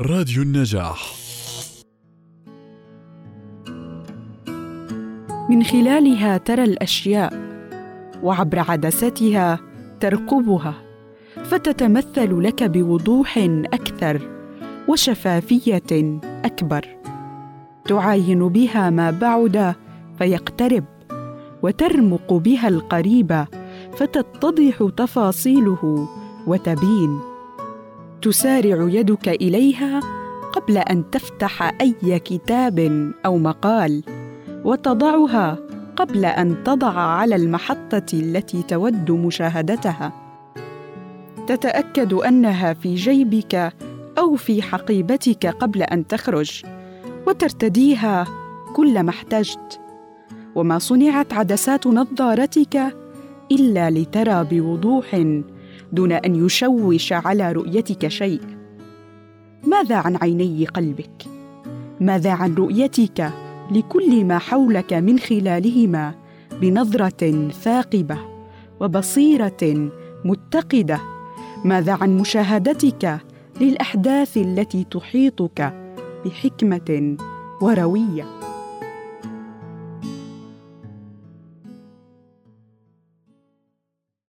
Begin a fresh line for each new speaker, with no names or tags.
راديو النجاح.
من خلالها ترى الأشياء وعبر عدستها ترقبها فتتمثل لك بوضوح أكثر وشفافية أكبر. تعاين بها ما بعد فيقترب وترمق بها القريب فتتضح تفاصيله وتبين. تسارع يدك إليها قبل أن تفتح أي كتاب أو مقال وتضعها قبل أن تضع على المحطة التي تود مشاهدتها. تتأكد أنها في جيبك أو في حقيبتك قبل أن تخرج وترتديها كلما احتجت. وما صنعت عدسات نظارتك إلا لترى بوضوح دون أن يشوش على رؤيتك شيء. ماذا عن عيني قلبك؟ ماذا عن رؤيتك لكل ما حولك من خلالهما بنظرة ثاقبة وبصيرة متقدة؟ ماذا عن مشاهدتك للأحداث التي تحيطك بحكمة وروية؟